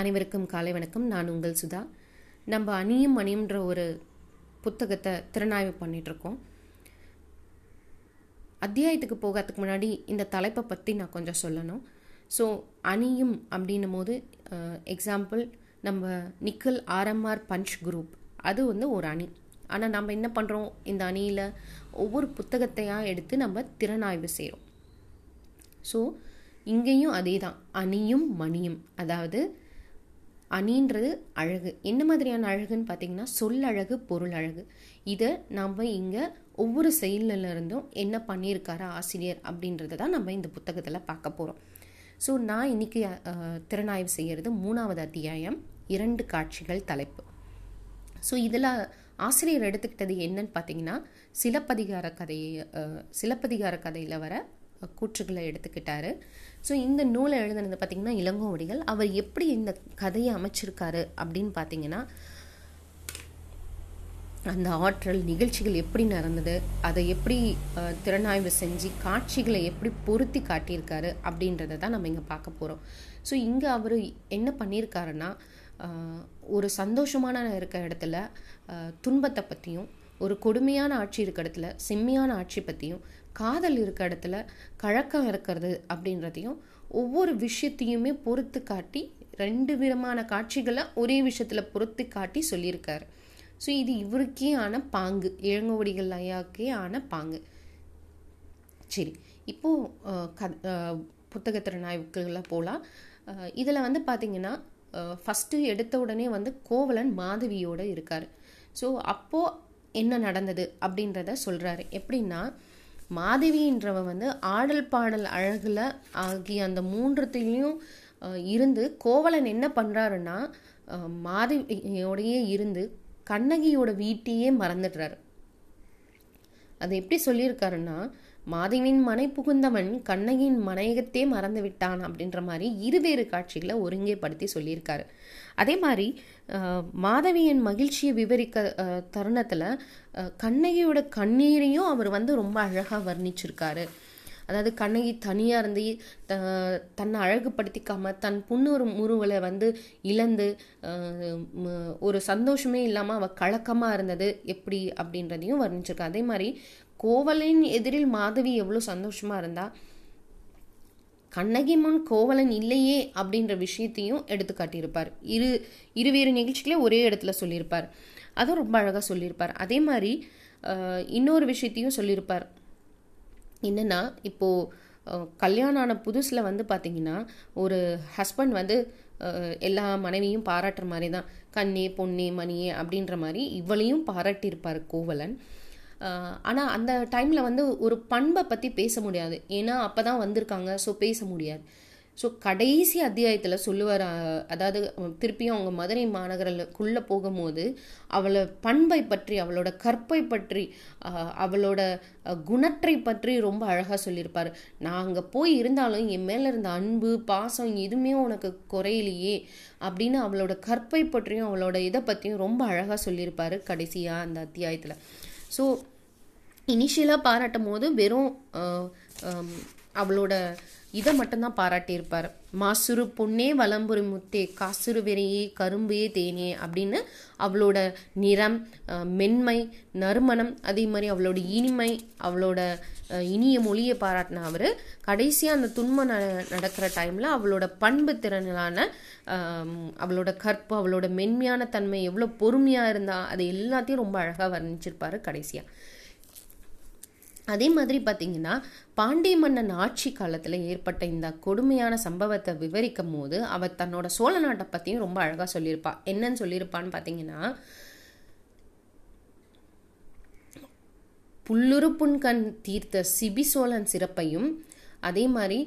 அனைவருக்கும் காலை வணக்கம். நான் உங்கள் சுதா. நம்ம அணியும் அணியும்ன்ற ஒரு புத்தகத்தை திறனாய்வு பண்ணிகிட்ருக்கோம் அத்தியாயத்துக்கு போகிறதுக்கு முன்னாடி இந்த தலைப்பை பற்றி நான் கொஞ்சம் சொல்லணும். ஸோ அணியும் அப்படின்னும் போது எக்ஸாம்பிள் நம்ம நிக்கல் ஆர்எம்ஆர் பஞ்ச் குரூப் அது வந்து ஒரு அணி. ஆனால் நம்ம என்ன பண்ணுறோம் இந்த அணியில் ஒவ்வொரு புத்தகத்தையாக எடுத்து நம்ம திறனாய்வு செய்கிறோம் ஸோ இங்கேயும் அதே தான் அணியும் மணியும். அதாவது அணின்றது அழகு. என்ன மாதிரியான அழகுன்னு பார்த்தீங்கன்னா சொல் அழகு பொருள் அழகு இதை நாம் இங்கே ஒவ்வொரு செயலில் இருந்தும் என்ன பண்ணியிருக்காரு ஆசிரியர் அப்படின்றத தான் நம்ம இந்த புத்தகத்தில் பார்க்க போகிறோம் ஸோ நான் இன்னைக்கு திறனாய்வு செய்கிறது மூணாவது அத்தியாயம் இரண்டு காட்சிகள் தலைப்பு. ஸோ இதில் ஆசிரியர் எடுத்துக்கிட்டது என்னன்னு பார்த்தீங்கன்னா சிலப்பதிகார கதையை சிலப்பதிகார கதையில் வர கூற்றுகளை எடுத்துக்கிட்டாரு. ஸோ இந்த நூலை எழுதுனது பார்த்தீங்கன்னா இளங்கோவடிகள். அவர் எப்படி இந்த கதையை அமைச்சிருக்காரு அப்படின்னு பார்த்தீங்கன்னா அந்த ஆற்றல் நிகழ்ச்சிகள் எப்படி நடந்தது அதை எப்படி திறனாய்வு செஞ்சு காட்சிகளை எப்படி பொருத்தி காட்டியிருக்காரு அப்படின்றத தான் நம்ம இங்கே பார்க்க போகிறோம் ஸோ இங்கே அவர் என்ன பண்ணியிருக்காருன்னா ஒரு சந்தோஷமான இருக்க இடத்துல துன்பத்தை பற்றியும் ஒரு கொடுமையான ஆட்சி இருக்க இடத்துல செம்மையான ஆட்சி பற்றியும் காதல் இருக்க இடத்துல கழக்கம் இருக்கிறது அப்படின்றதையும் ஒவ்வொரு விஷயத்தையுமே பொறுத்து காட்டி ரெண்டு விதமான காட்சிகளை ஒரே விஷயத்தில் பொறுத்து காட்டி சொல்லியிருக்காரு. ஸோ இது இவருக்கே ஆன பாங்கு. இளங்கோவடிகள் ஐயாக்கே ஆன பாங்கு. சரி இப்போது க புத்தக திறனாய்வுக்குள்ள போகலாம் இதில் வந்து பார்த்தீங்கன்னா ஃபஸ்ட்டு எடுத்த உடனே வந்து கோவலன் மாதவியோடு இருக்கார். ஸோ அப்போது என்ன நடந்தது அப்படின்றத சொல்கிறாரு எப்படின்னா மாதவின்றவ வந்து ஆடல் பாடல் அழகில் ஆகிய அந்த மூன்றத்துலேயும் இருந்து கோவலன் என்ன பண்ணுறாருன்னா மாதவியோடையே இருந்து கண்ணகியோட வீட்டையே மறந்துடுறாரு. அது எப்படி சொல்லியிருக்காருன்னா மாதவியின் மனை புகுந்தவன் கண்ணகியின் மனையகத்தே மறந்து விட்டான் அப்படின்ற மாதிரி இருவேறு காட்சிகளை ஒருங்கேப்படுத்தி சொல்லியிருக்காரு. அதே மாதிரி மாதவியின் மகிழ்ச்சியை விவரிக்க தருணத்தில் கண்ணகியோட கண்ணீரையும் அவர் வந்து ரொம்ப அழகாக வர்ணிச்சிருக்காரு. அதாவது கண்ணகி தனியாக இருந்து த தன்னை அழகுபடுத்திக்காமல் தன் புன்னொரு முருவலை வந்து இழந்து ஒரு சந்தோஷமே இல்லாமல் அவள் கலக்கமாக இருந்தது எப்படி அப்படின்றதையும் வர்ணிச்சிருக்கா. அதே மாதிரி கோவலின் எதிரில் மாதவி எவ்வளோ சந்தோஷமாக இருந்தா கண்ணகி முன் கோவலன் இல்லையே அப்படின்ற விஷயத்தையும் எடுத்து காட்டியிருப்பார். இரு இருவேறு நிகழ்ச்சிகளே ஒரே இடத்துல சொல்லியிருப்பார். அதுவும் ரொம்ப அழகாக சொல்லியிருப்பார். அதே மாதிரி இன்னொரு விஷயத்தையும் சொல்லியிருப்பார். என்னென்னா இப்போது கல்யாணம் ஆன புதுசில் வந்து பார்த்தீங்கன்னா ஒரு ஹஸ்பண்ட் வந்து எல்லா மனைவியும் பாராட்டுற மாதிரி தான் கண்ணே பொன்னே மணியே அப்படின்ற மாதிரி இவளையும் பாராட்டியிருப்பார் கோவலன். ஆனால் அந்த டைமில் வந்து ஒரு பண்பை பற்றி பேச முடியாது. ஏன்னா அப்போ தான் வந்திருக்காங்க ஸோ பேச முடியாது. ஸோ கடைசி அத்தியாயத்தில் சொல்லுவார் அதாவது திருப்பியும் அவங்க மதுரை மாநகரக்குள்ளே போகும்போது அவளை பண்பை பற்றி அவளோட கற்பை பற்றி அவளோட குணத்தை பற்றி ரொம்ப அழகாக சொல்லியிருப்பார். நான் அங்கே போய் இருந்தாலும் என் மேலே இருந்த அன்பு பாசம் எதுவுமே உனக்கு குறையிலையே அப்படின்னு அவளோட கற்பை பற்றியும் அவளோட இதை பற்றியும் ரொம்ப அழகாக சொல்லியிருப்பார் கடைசியாக அந்த அத்தியாயத்தில். ஸோ இனிஷியலாக பாராட்டும் போது வெறும் அவளோட இதை மட்டும்தான் பாராட்டியிருப்பார். மாசுரு பொன்னே வலம்புரி முத்தே காசுரு வெறியே கரும்பே தேனே அப்படின்னு அவளோட நிறம் மென்மை நறுமணம் அதே மாதிரி அவளோட இனிமை அவளோட இனிய மொழியை பாராட்டின அவர். கடைசியாக அந்த துன்பம் ந நடக்கிற டைமில் அவளோட பண்பு திறனான அவளோட கற்பு அவளோட மென்மையான தன்மை எவ்வளோ பொறுமையாக இருந்தா அது எல்லாத்தையும் ரொம்ப அழகாக வர்ணிச்சிருப்பாரு கடைசியாக அதே மாதிரி பார்த்தீங்கன்னா பாண்டிய மன்னன் ஆட்சி காலத்தில் ஏற்பட்ட இந்த கொடுமையான சம்பவத்தை விவரிக்கும் போது அவர் தன்னோட சோழ நாட்டை பற்றியும் ரொம்ப அழகாக சொல்லியிருப்பா. என்னன்னு சொல்லியிருப்பான்னு பார்த்தீங்கன்னா புல்லுறுப்புண்கண் தீர்த்த சிபி சோழன் சிறப்பையும் அதே மாதிரி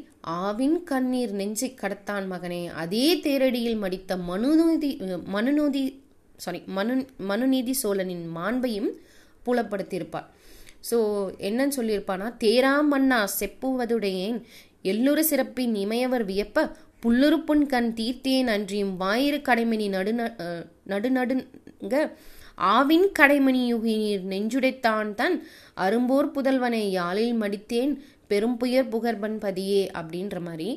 ஆவின் கண்ணீர் நெஞ்சை கடத்தான் மகனே அதே தேரடியில் மடித்த மனுநீதி மனுநூதி சாரி மனு மனுநீதி சோழனின் மாண்பையும் புலப்படுத்தியிருப்பார். ஸோ என்னன்னு சொல்லியிருப்பானா? தேராமண்ணா செப்புவதுடையேன். எல்லொரு சிறப்பின் இமையவர் வியப்ப புல்லுரு புன் கண் தீர்த்தேன் அன்றியும் வாயிறு கடைமணி நடு நடுநடுங்க ஆவின் கடைமணி யுகினீர் நெஞ்சுடைத்தான் தன் அரும்போர் புதல்வனை யாழில் மடித்தேன். பெரும்புயர் புகர்பன் பதியே அப்படின்ற மாதிரி.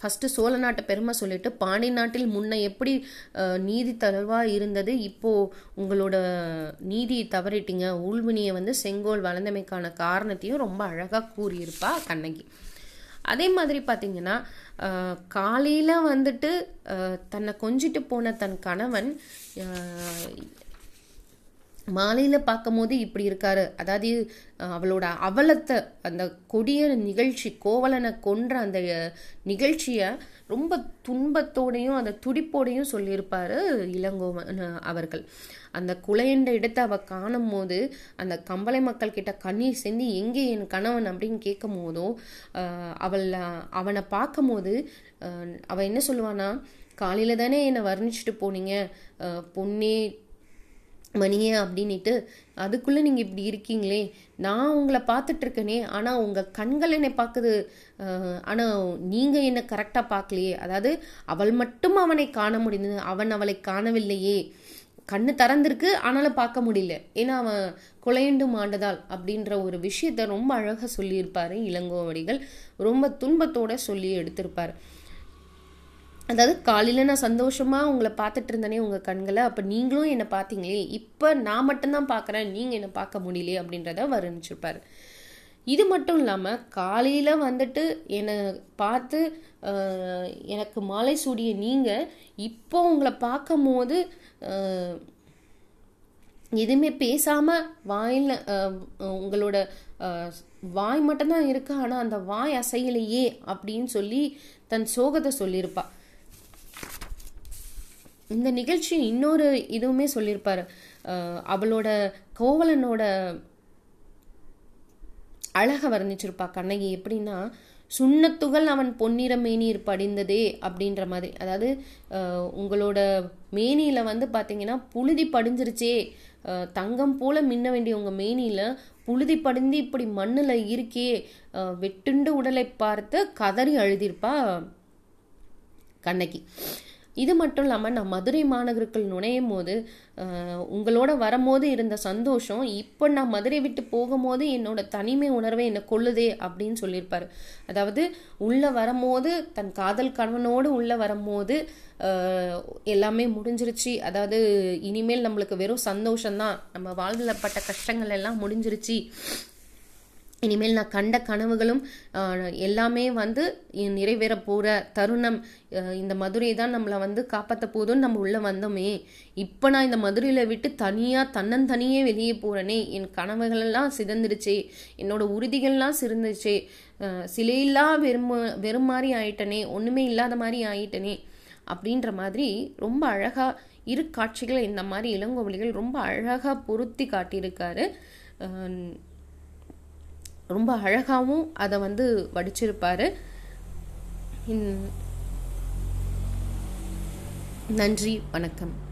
ஃபஸ்ட்டு சோழ நாட்டை பெருமை சொல்லிட்டு பாண்டி நாட்டில் முன்ன எப்படி நீதி தளர்வாக இருந்தது இப்போது உங்களோட நீதியை தவறிட்டீங்க. ஊழ்வினியை வந்து செங்கோல் வளர்ந்தமைக்கான காரணத்தையும் ரொம்ப அழகாக கூறியிருப்பா கண்ணகி. அதே மாதிரி பார்த்தீங்கன்னா காலையில் வந்துட்டு தன்னை கொஞ்சிட்டு போன தன் கணவன் மாலையில் பார்க்கும்போது இப்படி இருக்காரு. அதாவது அவளோட அவலத்தை அந்த கொடிய நிகழ்ச்சி கோவலனை கொன்ற அந்த நிகழ்ச்சியை ரொம்ப துன்பத்தோடையும் அந்த துடிப்போடையும் சொல்லியிருப்பாரு இளங்கோவன் அவர்கள். அந்த குலையண்ட இடத்தை அவள் காணும் போது அந்த கம்பளை மக்கள் கிட்ட கண்ணீர் செஞ்சு எங்கே என் கணவன்? அப்படின்னு கேட்கும் போதோ அவள் அவனை பார்க்கும் போது என்ன சொல்லுவானா காலையில் தானே என்னை வர்ணிச்சுட்டு போனீங்க. பொன்னே மணியே அப்படின்னுட்டு அதுக்குள்ளே நீங்கள் இப்படி இருக்கீங்களே நான் உங்களை பார்த்துட்ருக்கேனே ஆனால் உங்கள் கண்கள் என்னை பார்க்குது ஆனால் நீங்கள் என்னை கரெக்டாக பார்க்கலையே. அதாவது அவள் மட்டும் அவனை காண முடிந்தது அவன் அவளை காணவில்லையே. கண்ணு திறந்திருக்கு ஆனாலும் பார்க்க முடியல. ஏன்னா அவன் குலையண்டும் ஆண்டதால் அப்படின்ற ஒரு விஷயத்த ரொம்ப அழகாக சொல்லியிருப்பார் இளங்கோவடிகள். ரொம்ப துன்பத்தோடு சொல்லி எடுத்திருப்பார். அதாவது காலையில் நான் சந்தோஷமாக உங்களை பார்த்துட்டு இருந்தேனே உங்கள் கண்களை அப்போ நீங்களும் என்னை பார்த்தீங்களே இப்போ நான் மட்டும்தான் பார்க்குறேன் நீங்கள் என்னை பார்க்க முடியலையே அப்படின்றத வர்ணிச்சிருப்பார் இது மட்டும் இல்லாமல் காலையில் வந்துட்டு என்னை பார்த்து எனக்கு மாலை சூடிய நீங்கள் இப்போ உங்களை பார்க்கும் போது எதுவுமே பேசாமல் வாயில் உங்களோட வாய் மட்டும்தான் இருக்கு ஆனால் அந்த வாய் அசையலையே அப்படின்னு சொல்லி தன் சோகத்தை சொல்லியிருப்பாள் இந்த நிகழ்ச்சி இன்னொரு இதுவுமே சொல்லியிருப்பார். அவளோட கோவலனோட அழகை வர்ணிச்சிருப்பா கண்ணகி. எப்படின்னா சுண்ணத்துகள் அவன் பொன்னிற மேனீர் படிந்ததே அப்படின்ற மாதிரி. அதாவது உங்களோட மேனியில வந்து பார்த்தீங்கன்னா புழுதி படிஞ்சிருச்சே. தங்கம் போல மின்ன வேண்டிய உங்கள் மேனியில புழுதி படிந்து இப்படி மண்ணில் இருக்கே. வெட்டுண்டு உடலை பார்த்து கதறி அழுதியிருப்பா கண்ணகி. இது மட்டும் இல்லாமல் நான் மதுரை மாநகருக்குள் நுழையும் போது உங்களோட வரும்போது இருந்த சந்தோஷம் இப்போ நான் மதுரை விட்டு போகும்போது என்னோட தனிமை உணர்வை என்னை கொள்ளுதே அப்படின்னு சொல்லியிருப்பார். அதாவது உள்ளே வரும்போது தன் காதல் கணவனோடு உள்ளே வரும்போது எல்லாமே முடிஞ்சிருச்சு. அதாவது இனிமேல் நம்மளுக்கு வெறும் சந்தோஷம்தான். நம்ம வாழ்வில் பட்ட கஷ்டங்கள் எல்லாம் முடிஞ்சிருச்சு. இனிமேல் நான் கண்ட கனவுகளும் எல்லாமே வந்து நிறைவேற போகிற தருணம் இந்த மதுரை தான் நம்மளை வந்து காப்பாற்ற போதும்னு நம்ம உள்ளே வந்தோமே. இப்போ நான் இந்த மதுரையில் விட்டு தனியாக தன்னந்தனியே வெளியே போகிறேனே என் கனவுகளெல்லாம் சிதந்துடுச்சே. என்னோட உறுதிகள்லாம் சிறந்துச்சே சிலையில்லா வெறும் வெறும் மாதிரி ஆயிட்டனே. ஒன்றுமே இல்லாத மாதிரி ஆயிட்டனே. அப்படின்ற மாதிரி ரொம்ப அழகாக இரு காட்சிகளை இந்த மாதிரி இளங்கோவலிகள் ரொம்ப அழகாக பொருத்தி காட்டியிருக்காரு. ரொம்ப அழகாகவும் அதை வந்து வடிச்சிருப்பார். இன்- நன்றி வணக்கம்.